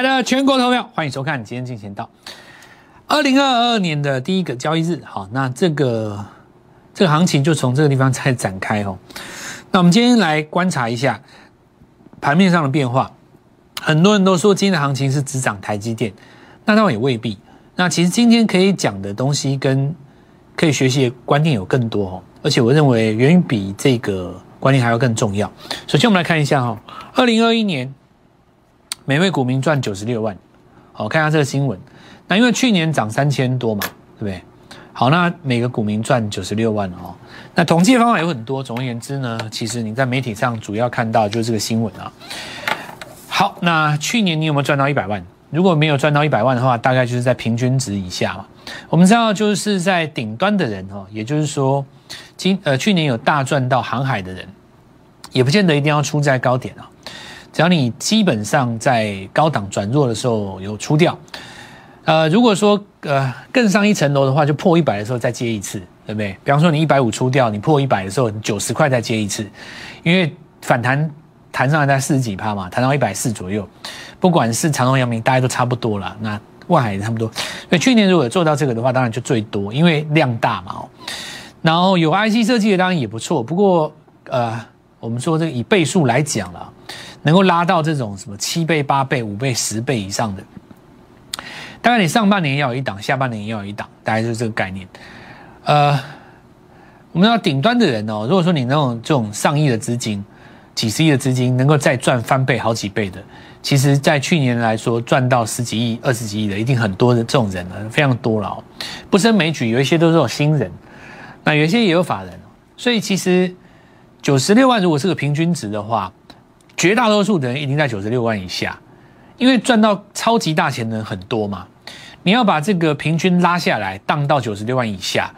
亲爱的全国投票，欢迎收看今天进行到二零二二年的第一个交易日。好，那这个这个行情就从这个地方再展开哦。那我们今天来观察一下盘面上的变化。很多人都说今天的行情是只涨台积电，那倒也未必。那其实今天可以讲的东西跟可以学习的观念有更多哦，而且我认为远比这个观念还要更重要。首先，我们来看一下哈，二零二一年。每位股民赚九十六万，好，看一下这个新闻。那因为去年涨三千多嘛，对不对？好，那每个股民赚九十六万哦。那统计方法有很多，总而言之呢，其实你在媒体上主要看到就是这个新闻啊。好，那去年你有没有赚到一百万？如果没有赚到一百万的话，大概就是在平均值以下嘛。我们知道就是在顶端的人哦，也就是说，今呃去年有大赚到航海的人，也不见得一定要出在高点啊。只要你基本上在高档转弱的时候有出掉，呃，如果说呃更上一层楼的话，就破一百的时候再接一次，对不对？比方说你一百五出掉，你破一百的时候，九十块再接一次，因为反弹弹上来在四十几趴嘛，弹到一百四左右，不管是长隆、阳明，大家都差不多了。那外海也差不多。所以去年如果做到这个的话，当然就最多，因为量大嘛。哦，然后有 IC 设计的当然也不错，不过呃，我们说这个以倍数来讲了。能够拉到这种什么七倍、八倍、五倍、十倍以上的，大概你上半年要有一档，下半年也要有一档，大概就是这个概念。呃，我们要顶端的人哦，如果说你那种这种上亿的资金、几十亿的资金，能够再赚翻倍、好几倍的，其实在去年来说赚到十几亿、二十几亿的，一定很多的这种人了，非常多了哦。不胜枚举，有一些都是这种新人，那有一些也有法人，所以其实九十六万如果是个平均值的话。绝大多数的人一定在九十六万以下，因为赚到超级大钱的人很多嘛。你要把这个平均拉下来，荡到九十六万以下，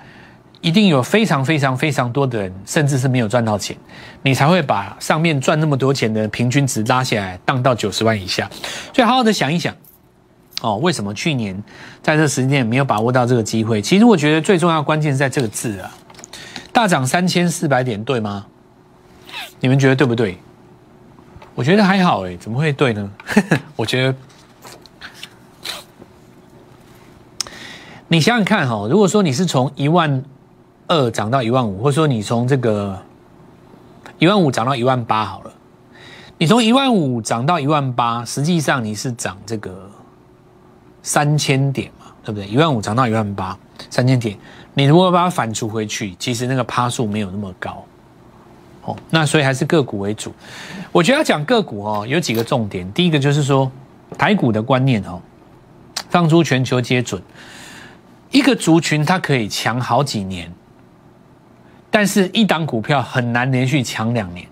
一定有非常非常非常多的人，甚至是没有赚到钱，你才会把上面赚那么多钱的平均值拉下来，荡到九十万以下。所以好好的想一想，哦，为什么去年在这时间没有把握到这个机会？其实我觉得最重要关键是在这个字啊，大涨三千四百点，对吗？你们觉得对不对？我觉得还好哎，怎么会对呢？我觉得你想想看哈，如果说你是从一万二涨到一万五，或者说你从这个一万五涨到一万八好了，你从一万五涨到一万八，实际上你是涨这个三千点嘛，对不对？一万五涨到一万八，三千点，你如果把它反刍回去，其实那个趴数没有那么高。那所以还是个股为主。我觉得要讲个股哦，有几个重点。第一个就是说，台股的观念哦，放出全球皆准。一个族群它可以强好几年，但是一档股票很难连续强两年。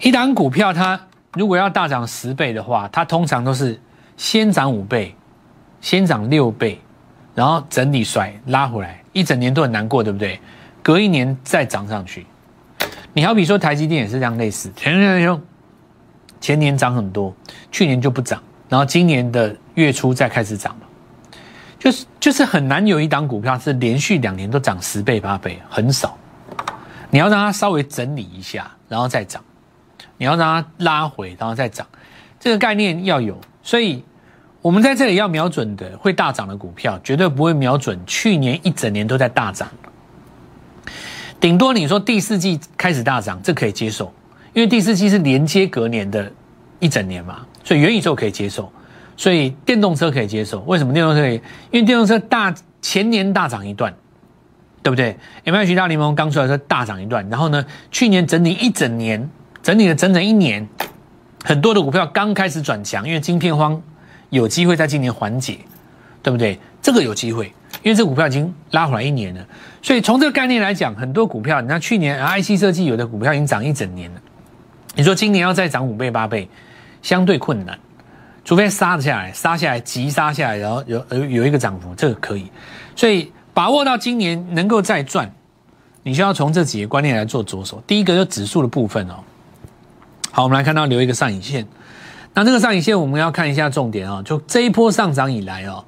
一档股票它如果要大涨十倍的话，它通常都是先涨五倍，先涨六倍，然后整理甩拉回来，一整年都很难过，对不对？隔一年再涨上去，你好比说台积电也是这样类似，前年前年涨很多，去年就不涨，然后今年的月初再开始涨了，就是就是很难有一档股票是连续两年都涨十倍八倍，很少。你要让它稍微整理一下，然后再涨，你要让它拉回，然后再涨，这个概念要有。所以我们在这里要瞄准的会大涨的股票，绝对不会瞄准去年一整年都在大涨。顶多你说第四季开始大涨，这可以接受，因为第四季是连接隔年的一整年嘛，所以元宇宙可以接受，所以电动车可以接受。为什么电动车可以？因为电动车大前年大涨一段，对不对？M H 大联盟刚出来说大涨一段，然后呢，去年整理一整年，整理了整整一年，很多的股票刚开始转强，因为晶片荒有机会在今年缓解，对不对？这个有机会。因为这股票已经拉回来一年了，所以从这个概念来讲，很多股票，你看去年 IC 设计有的股票已经涨一整年了，你说今年要再涨五倍八倍，相对困难，除非杀下来，杀下来急杀下来，然后有有有一个涨幅，这个可以，所以把握到今年能够再赚，你需要从这几个观念来做着手。第一个就指数的部分哦，好，我们来看到留一个上影线，那这个上影线我们要看一下重点哦，就这一波上涨以来哦。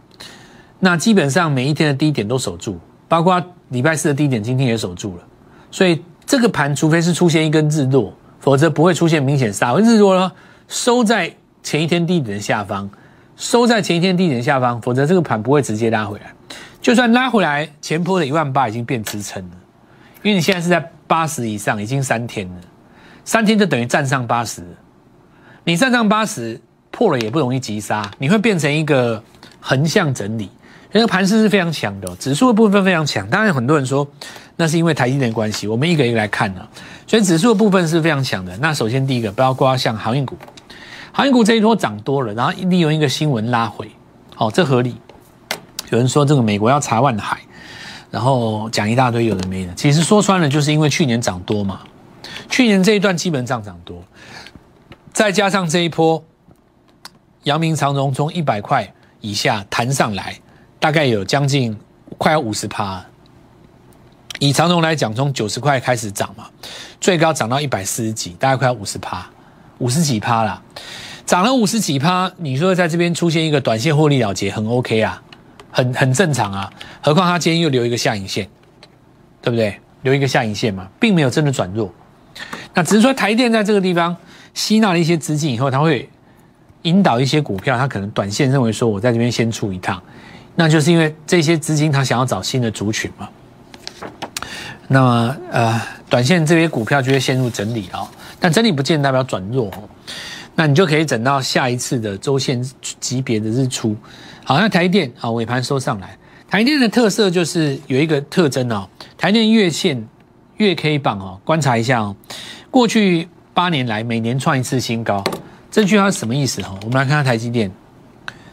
那基本上每一天的低点都守住，包括礼拜四的低点，今天也守住了。所以这个盘，除非是出现一根日落，否则不会出现明显杀。日落呢，收在前一天低点的下方，收在前一天低点下方，否则这个盘不会直接拉回来。就算拉回来，前坡的一万八已经变支撑了，因为你现在是在八十以上，已经三天了，三天就等于站上八十，你站上八十破了也不容易急杀，你会变成一个横向整理。那个盘势是非常强的，指数的部分非常强。当然，很多人说那是因为台积电关系，我们一个一个来看呢。所以指数的部分是非常强的。那首先第一个，不要挂像航运股，航运股这一波涨多了，然后利用一个新闻拉回，好，这合理。有人说这个美国要查万海，然后讲一大堆有的没的，其实说穿了就是因为去年涨多嘛，去年这一段基本上涨多，再加上这一波，阳明长荣从一百块以下弹上来。大概有将近快要五十趴，以长荣来讲，从九十块开始涨嘛，最高涨到一百四十几，大概快要五十趴，五十几趴啦，涨了五十几趴，你说在这边出现一个短线获利了结，很 OK 啊，很很正常啊，何况它今天又留一个下影线，对不对？留一个下影线嘛，并没有真的转弱，那只是说台电在这个地方吸纳了一些资金以后，它会引导一些股票，它可能短线认为说我在这边先出一趟。那就是因为这些资金他想要找新的族群嘛，那么呃，短线这些股票就会陷入整理哦，但整理不见代表转弱哦，那你就可以等到下一次的周线级别的日出。好，那台电啊尾盘收上来，台电的特色就是有一个特征哦，台电月线月 K 榜哦，观察一下哦，过去八年来每年创一次新高，这句话是什么意思哈？我们来看看台积电。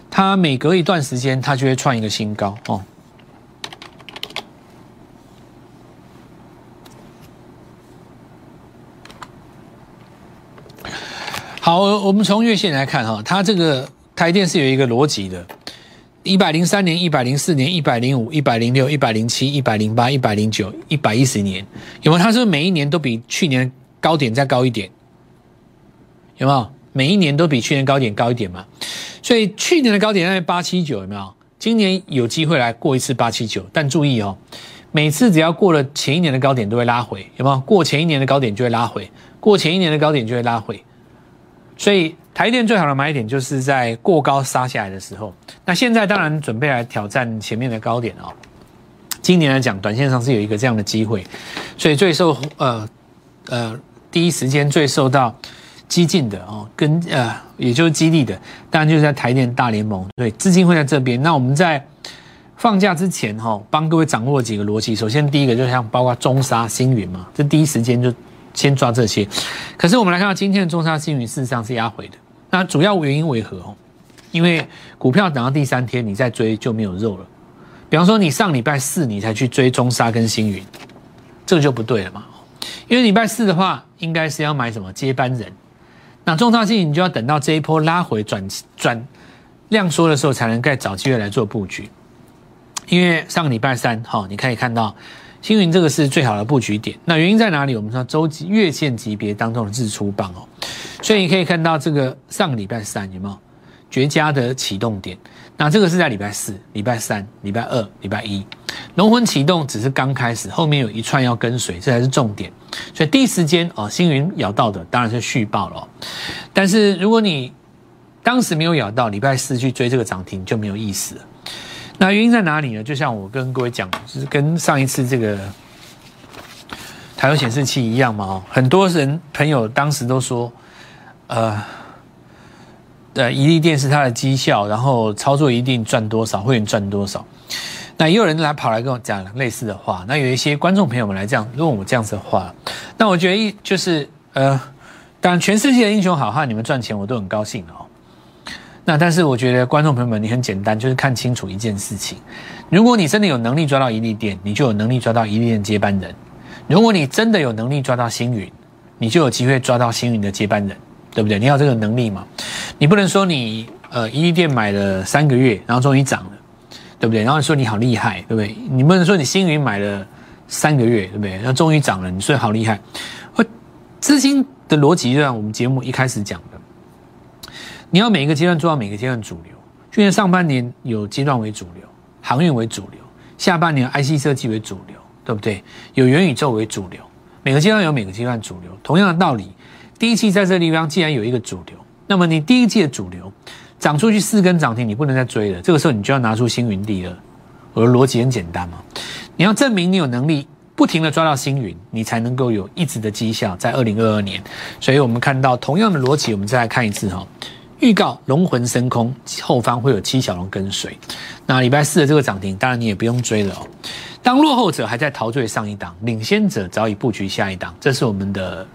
它每隔一段时间，它就会创一个新高哦。好，我们从月线来看哈，它这个台电是有一个逻辑的：一百零三年、一百零四年、一百零五、一百零六、一百零七、一百零八、一百零九、一百一十年，有没有？它是不是每一年都比去年高点再高一点？有没有？每一年都比去年高点高一点嘛？所以去年的高点在八七九有没有？今年有机会来过一次八七九，但注意哦，每次只要过了前一年的高点都会拉回，有没有？过前一年的高点就会拉回，过前一年的高点就会拉回。所以台电最好的买点就是在过高杀下来的时候。那现在当然准备来挑战前面的高点哦。今年来讲，短线上是有一个这样的机会，所以最受呃呃第一时间最受到。激进的哦，跟呃，也就是激励的，当然就是在台电大联盟，对，资金会在这边。那我们在放假之前哈，帮各位掌握几个逻辑。首先，第一个就像包括中沙、星云嘛，这第一时间就先抓这些。可是我们来看到今天的中沙、星云，事实上是压回的。那主要原因为何？哦，因为股票等到第三天你再追就没有肉了。比方说，你上礼拜四你才去追中沙跟星云，这个就不对了嘛。因为礼拜四的话，应该是要买什么接班人。那重大性，你就要等到这一波拉回转转量缩的时候，才能再找机会来做布局。因为上个礼拜三，哈，你可以看到星云这个是最好的布局点。那原因在哪里？我们说周级月线级别当中的日出棒哦，所以你可以看到这个上个礼拜三有没有绝佳的启动点？那这个是在礼拜四、礼拜三、礼拜二、礼拜一。龙魂启动只是刚开始，后面有一串要跟随，这才是重点。所以第一时间啊，星云咬到的当然是续报了。但是如果你当时没有咬到，礼拜四去追这个涨停就没有意思。那原因在哪里呢？就像我跟各位讲，就是跟上一次这个台湾显示器一样嘛。哦很多人朋友当时都说，呃，呃，一利电是它的绩效，然后操作一定赚多少，会员赚多少。那也有人来跑来跟我讲类似的话，那有一些观众朋友们来这样问我这样子的话，那我觉得一就是呃，当然全世界的英雄好汉，你们赚钱我都很高兴哦。那但是我觉得观众朋友们，你很简单，就是看清楚一件事情：如果你真的有能力抓到一利店，你就有能力抓到一利店接班人；如果你真的有能力抓到星云，你就有机会抓到星云的接班人，对不对？你要这个能力嘛？你不能说你呃一利店买了三个月，然后终于涨了。对不对？然后说你好厉害，对不对？你不能说你星云买了三个月，对不对？然后终于涨了，你说好厉害。资金的逻辑，就像我们节目一开始讲的，你要每一个阶段做到每个阶段主流。去年上半年有阶段为主流，航运为主流；下半年 IC 设计为主流，对不对？有元宇宙为主流。每个阶段有每个阶段主流。同样的道理，第一期在这个地方既然有一个主流，那么你第一季的主流涨出去四根涨停，你不能再追了。这个时候你就要拿出星云第二。我的逻辑很简单嘛，你要证明你有能力不停的抓到星云，你才能够有一直的绩效在二零二二年。所以我们看到同样的逻辑，我们再来看一次哈。预告龙魂升空，后方会有七小龙跟随。那礼拜四的这个涨停，当然你也不用追了哦。当落后者还在陶醉上一档，领先者早已布局下一档，这是我们的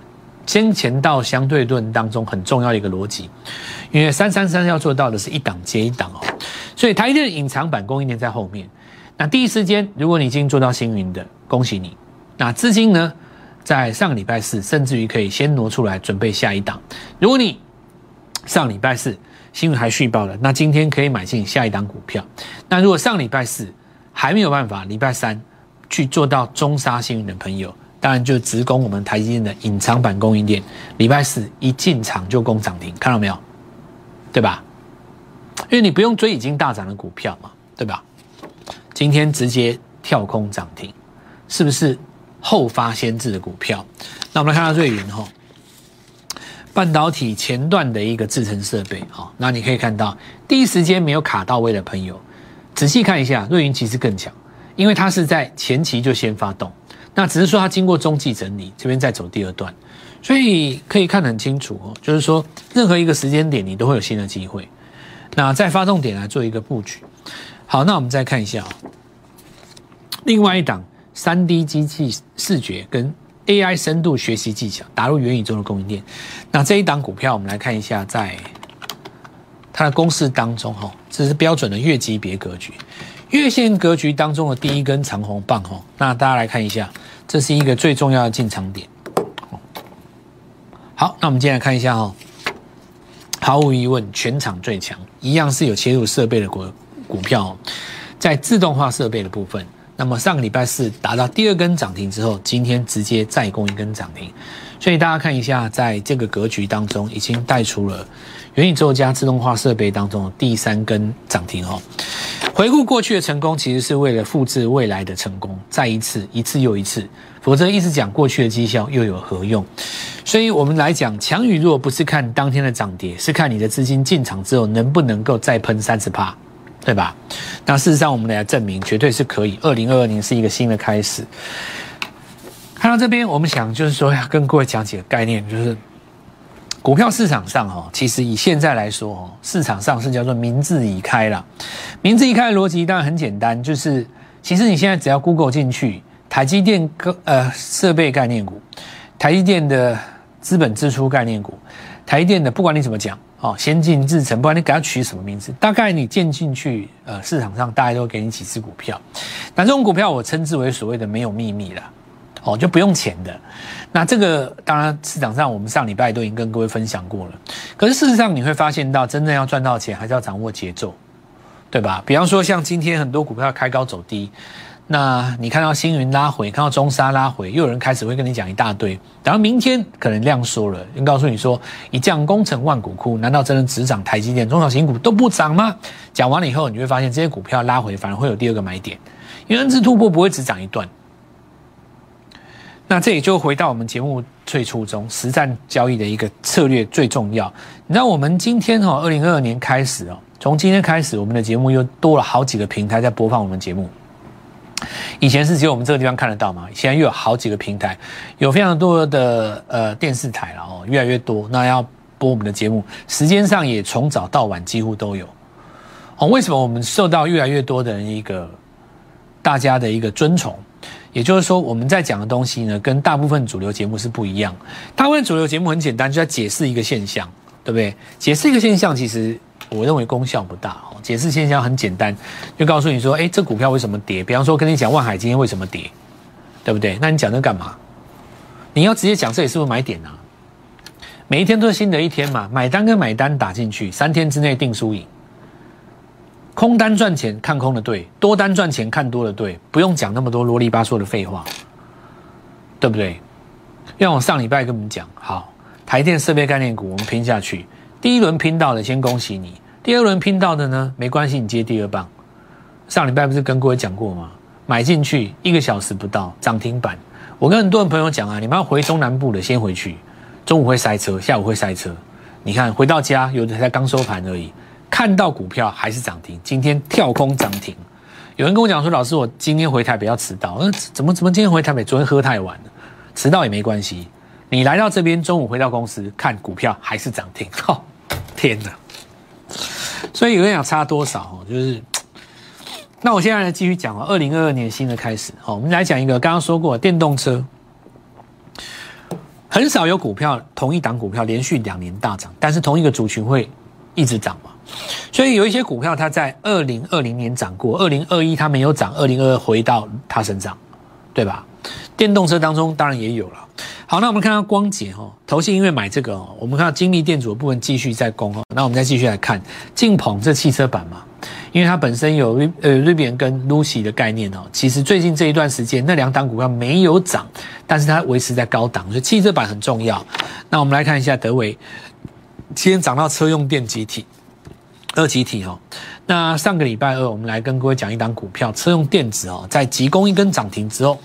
先前到相对论当中很重要的一个逻辑。因为三三三要做到的是一档接一档哦，所以台电隐藏版供应链在后面。那第一时间，如果你已经做到星云的，恭喜你。那资金呢，在上个礼拜四，甚至于可以先挪出来准备下一档。如果你上礼拜四幸运还续报了，那今天可以买进下一档股票。那如果上礼拜四还没有办法，礼拜三去做到中沙幸运的朋友，当然就直攻我们台积电的隐藏版供应链。礼拜四一进场就攻涨停，看到没有？对吧？因为你不用追已经大涨的股票嘛，对吧？今天直接跳空涨停，是不是后发先至的股票？那我们来看到瑞云哈。半导体前段的一个制程设备，好，那你可以看到第一时间没有卡到位的朋友，仔细看一下，瑞云其实更强，因为它是在前期就先发动，那只是说它经过中继整理，这边再走第二段，所以可以看得很清楚哦，就是说任何一个时间点你都会有新的机会，那在发动点来做一个布局。好，那我们再看一下另外一档三 D 机器视觉跟。AI 深度学习技巧打入元宇宙的供应链，那这一档股票我们来看一下，在它的公式当中，哈，这是标准的月级别格局，月线格局当中的第一根长红棒，哈，那大家来看一下，这是一个最重要的进场点。好，那我们接下来看一下，哈，毫无疑问，全场最强，一样是有切入设备的股股票，在自动化设备的部分。那么上个礼拜四达到第二根涨停之后，今天直接再攻一根涨停，所以大家看一下，在这个格局当中，已经带出了元宇宙加自动化设备当中的第三根涨停哦。回顾过去的成功，其实是为了复制未来的成功，再一次，一次又一次，否则一直讲过去的绩效又有何用？所以我们来讲强与弱，不是看当天的涨跌，是看你的资金进场之后能不能够再喷三十趴。对吧？那事实上，我们来证明，绝对是可以。二零二二年是一个新的开始。看到这边，我们想就是说，要跟各位讲几个概念，就是股票市场上哈，其实以现在来说哦，市场上是叫做名字已开了。名字已开的逻辑当然很简单，就是其实你现在只要 Google 进去，台积电个呃设备概念股，台积电的资本支出概念股，台积电的不管你怎么讲。哦，先进制程，不管你给它取什么名字，大概你建进去，呃，市场上大家都给你几只股票，那这种股票我称之为所谓的没有秘密的，哦，就不用钱的。那这个当然市场上我们上礼拜都已经跟各位分享过了，可是事实上你会发现到，真正要赚到钱，还是要掌握节奏，对吧？比方说像今天很多股票开高走低。那你看到星云拉回，看到中沙拉回，又有人开始会跟你讲一大堆。然后明天可能量缩了，又告诉你说一将功成万骨枯，难道真的只涨台积电、中小型股都不涨吗？讲完了以后，你会发现这些股票拉回反而会有第二个买点，因为 N 字突破不会只涨一段。那这也就回到我们节目最初中实战交易的一个策略最重要。你知道我们今天哦，二零二二年开始哦，从今天开始，我们的节目又多了好几个平台在播放我们节目。以前是只有我们这个地方看得到嘛？现在又有好几个平台，有非常多的呃电视台了哦，越来越多。那要播我们的节目，时间上也从早到晚几乎都有。哦，为什么我们受到越来越多的人一个大家的一个尊崇？也就是说，我们在讲的东西呢，跟大部分主流节目是不一样。大部分主流节目很简单，就在解释一个现象，对不对？解释一个现象，其实。我认为功效不大哦。解释现象很简单，就告诉你说，哎，这股票为什么跌？比方说跟你讲万海今天为什么跌，对不对？那你讲这干嘛？你要直接讲这里是不是买点啊？每一天都是新的一天嘛，买单跟买单打进去，三天之内定输赢。空单赚钱看空的对，多单赚钱看多的对，不用讲那么多啰里吧嗦的废话，对不对？让我上礼拜跟你们讲，好，台电设备概念股我们拼下去。第一轮拼到的，先恭喜你；第二轮拼到的呢，没关系，你接第二棒。上礼拜不是跟各位讲过吗？买进去一个小时不到涨停板。我跟很多人朋友讲啊，你们要回中南部的先回去，中午会塞车，下午会塞车。你看回到家，有的才刚收盘而已，看到股票还是涨停，今天跳空涨停。有人跟我讲说，老师，我今天回台北要迟到，呃，怎么怎么今天回台北？昨天喝太晚了，迟到也没关系。你来到这边，中午回到公司看股票还是涨停，哈，天哪！所以有人想差多少哦，就是，那我现在来继续讲哦，二零二二年新的开始哦，我们来讲一个刚刚说过电动车。很少有股票同一档股票连续两年大涨，但是同一个族群会一直涨嘛？所以有一些股票它在二零二零年涨过，二零二一它没有涨，二零二二回到它身上，对吧？电动车当中当然也有了。好，那我们看到光捷哈，投信因为买这个哦，我们看到精密电阻的部分继续在攻哦。那我们再继续来看劲鹏这汽车板嘛。因为它本身有呃瑞比跟 Lucy 的概念哦，其实最近这一段时间那两档股票没有涨，但是它维持在高档，所以汽车板很重要。那我们来看一下德维，今天涨到车用电集体二级体哦。那上个礼拜二我们来跟各位讲一档股票车用电子哦，在急攻一根涨停之后，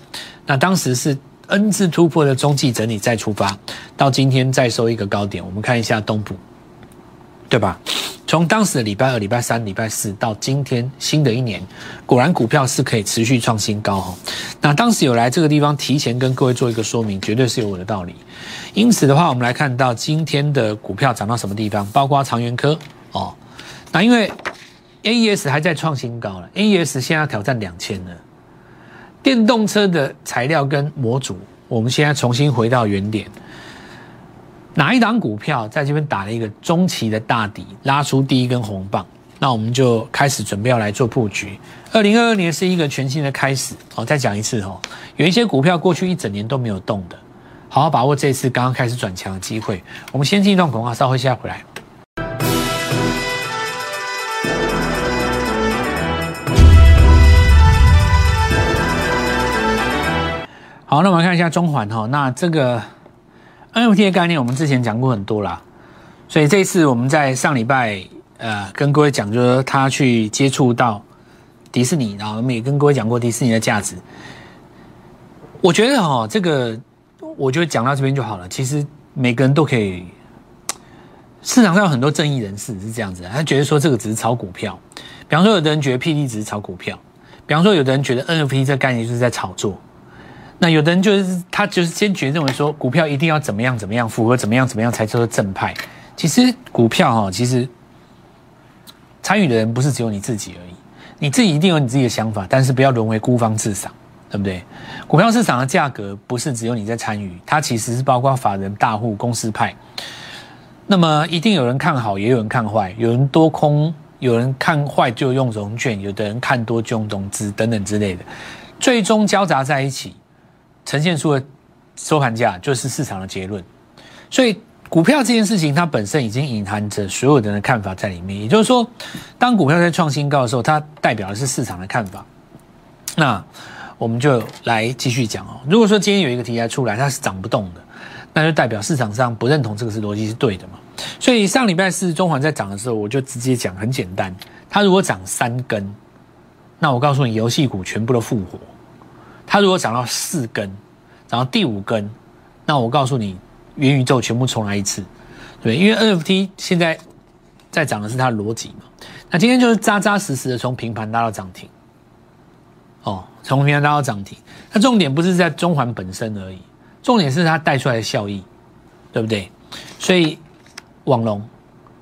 那当时是 N 字突破的中继整理再出发，到今天再收一个高点，我们看一下东部，对吧？从当时的礼拜二、礼拜三、礼拜四到今天新的一年，果然股票是可以持续创新高哦。那当时有来这个地方提前跟各位做一个说明，绝对是有我的道理。因此的话，我们来看到今天的股票涨到什么地方，包括长源科哦。那因为 AES 还在创新高了，AES 现在要挑战两千了。电动车的材料跟模组，我们现在重新回到原点。哪一档股票在这边打了一个中期的大底，拉出第一根红棒，那我们就开始准备要来做布局。二零二二年是一个全新的开始哦。再讲一次哦，有一些股票过去一整年都没有动的，好好把握这次刚刚开始转强的机会。我们先进一段广告，稍后下回来。好，那我们看一下中环哈，那这个。NFT 的概念我们之前讲过很多啦，所以这次我们在上礼拜呃跟各位讲，就是说他去接触到迪士尼，然后我们也跟各位讲过迪士尼的价值。我觉得哈，这个我觉得讲到这边就好了。其实每个人都可以，市场上有很多正义人士是这样子，他觉得说这个只是炒股票。比方说，有的人觉得 PD 只是炒股票；，比方说，有的人觉得 NFT 这概念就是在炒作。那有的人就是他就是坚决认为说股票一定要怎么样怎么样符合怎么样怎么样才叫做正派。其实股票哈，其实参与的人不是只有你自己而已，你自己一定有你自己的想法，但是不要沦为孤芳自赏，对不对？股票市场的价格不是只有你在参与，它其实是包括法人、大户、公司派。那么一定有人看好，也有人看坏，有人多空，有人看坏就用融券，有的人看多就用融资等等之类的，最终交杂在一起。呈现出的收盘价就是市场的结论，所以股票这件事情它本身已经隐含着所有人的看法在里面。也就是说，当股票在创新高的时候，它代表的是市场的看法。那我们就来继续讲哦。如果说今天有一个题材出来，它是涨不动的，那就代表市场上不认同这个是逻辑是对的嘛。所以上礼拜四中环在涨的时候，我就直接讲很简单，它如果涨三根，那我告诉你，游戏股全部都复活。它如果涨到四根，涨到第五根，那我告诉你，元宇宙全部重来一次，对，因为 NFT 现在在涨的是它的逻辑嘛。那今天就是扎扎实实的从平盘拉到涨停，哦，从平盘拉到涨停。那重点不是在中环本身而已，重点是它带出来的效益，对不对？所以网龙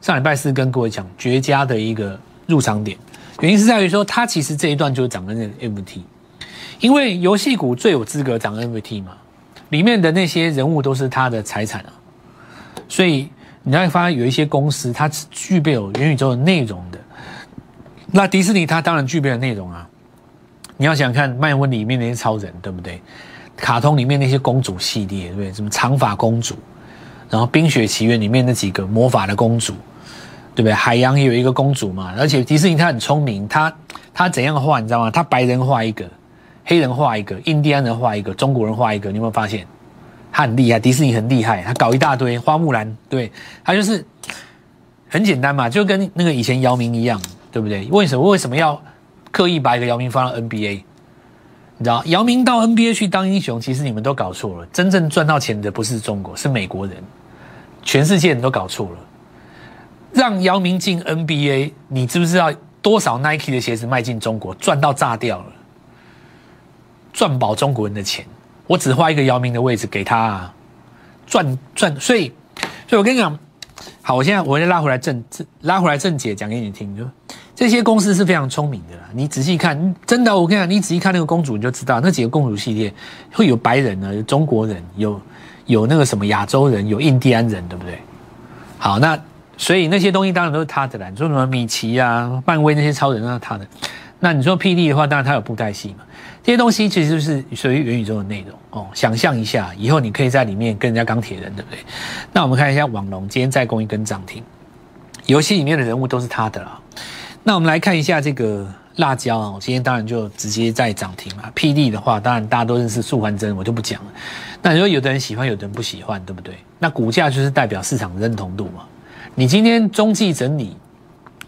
上礼拜四跟各位讲绝佳的一个入场点，原因是在于说它其实这一段就是涨的那个 NFT。因为游戏股最有资格涨 NFT 嘛，里面的那些人物都是他的财产啊，所以你会发现有一些公司它具备有元宇宙的内容的，那迪士尼它当然具备了内容啊。你要想看漫威里面那些超人，对不对？卡通里面那些公主系列，对不对？什么长发公主，然后冰雪奇缘里面那几个魔法的公主，对不对？海洋也有一个公主嘛，而且迪士尼它很聪明，它它怎样画你知道吗？它白人画一个。黑人画一个，印第安人画一个，中国人画一个，你有没有发现？他很厉害，迪士尼很厉害，他搞一大堆花木兰，对他就是很简单嘛，就跟那个以前姚明一样，对不对？为什么为什么要刻意把一个姚明放到 NBA？你知道，姚明到 NBA 去当英雄，其实你们都搞错了，真正赚到钱的不是中国，是美国人，全世界人都搞错了。让姚明进 NBA，你知不知道多少 Nike 的鞋子卖进中国，赚到炸掉了，赚饱中国人的钱。我只花一个姚明的位置给他，啊，赚赚。所以，所以我跟你讲，好，我现在我再拉回来正拉回来正解讲给你听，就这些公司是非常聪明的啦。你仔细看，真的，我跟你讲，你仔细看那个公主，你就知道那几个公主系列会有白人呢，有中国人，有有那个什么亚洲人，有印第安人，对不对？好，那。所以那些东西当然都是他的啦。你说什么米奇啊、漫威那些超人那是他的。那你说霹雳的话，当然它有布袋戏嘛。这些东西其实就是属于元宇宙的内容哦。想象一下，以后你可以在里面跟人家钢铁人，对不对？那我们看一下网龙今天再攻一根涨停，游戏里面的人物都是他的啦。那我们来看一下这个辣椒啊，今天当然就直接在涨停嘛。霹雳的话，当然大家都认识素环真，我就不讲了。那你说有的人喜欢，有的人不喜欢，对不对？那股价就是代表市场认同度嘛。你今天中继整理，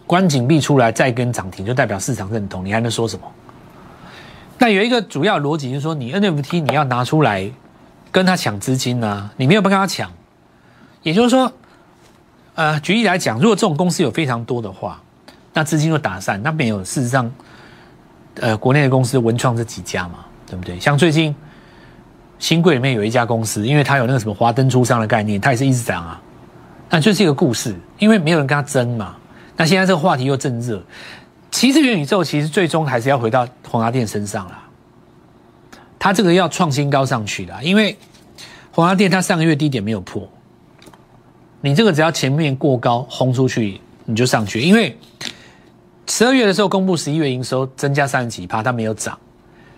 关紧闭出来再跟涨停，就代表市场认同，你还能说什么？那有一个主要逻辑就是说，你 NFT 你要拿出来跟他抢资金呢，你没有办法跟他抢。也就是说，呃，举例来讲，如果这种公司有非常多的话，那资金就打散，那没有事实上，呃，国内的公司文创这几家嘛，对不对？像最近新贵里面有一家公司，因为它有那个什么华灯初上的概念，它也是一直涨啊。那就是一个故事，因为没有人跟他争嘛。那现在这个话题又正热，其实元宇宙其实最终还是要回到宏达电身上啦。它这个要创新高上去啦，因为宏达电它上个月低点没有破，你这个只要前面过高轰出去，你就上去。因为十二月的时候公布十一月营收增加三十几趴，它没有涨。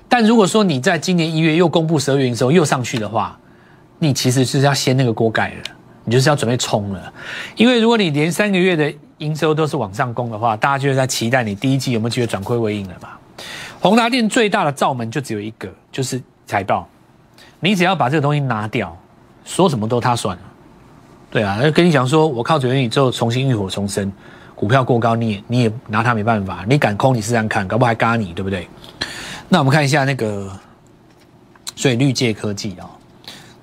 但如果说你在今年一月又公布十二月营收又上去的话，你其实是要掀那个锅盖了。你就是要准备冲了，因为如果你连三个月的营收都是往上攻的话，大家就是在期待你第一季有没有机会转亏为盈了嘛？宏达电最大的罩门就只有一个，就是财报。你只要把这个东西拿掉，说什么都他算了。对啊，跟你讲说，我靠元宇宙重新浴火重生，股票过高，你也你也拿他没办法。你敢空，你试试看，搞不好还嘎你，对不对？那我们看一下那个，所以绿界科技啊，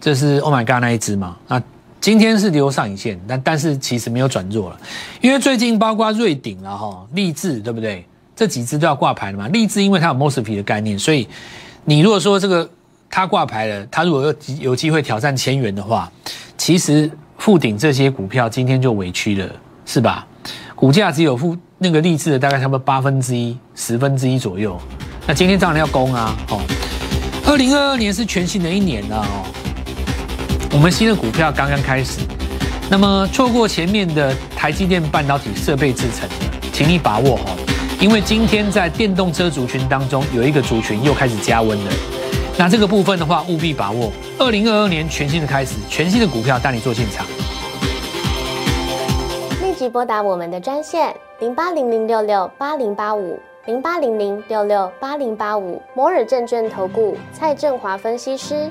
这是 Oh my God 那一只嘛？那今天是留上影线，但但是其实没有转弱了，因为最近包括瑞鼎了哈，立志对不对？这几只都要挂牌了嘛。立志因为它有 mosfet 的概念，所以你如果说这个它挂牌了，它如果有有机会挑战千元的话，其实富鼎这些股票今天就委屈了，是吧？股价只有富那个立志的大概差不多八分之一、十分之一左右。那今天当然要攻啊！哦，二零二二年是全新的一年了哦。我们新的股票刚刚开始，那么错过前面的台积电半导体设备制成的，请你把握哦，因为今天在电动车族群当中有一个族群又开始加温了，那这个部分的话务必把握。二零二二年全新的开始，全新的股票带你做进场。立即拨打我们的专线零八零零六六八零八五零八零零六六八零八五摩尔证券投顾蔡振华分析师。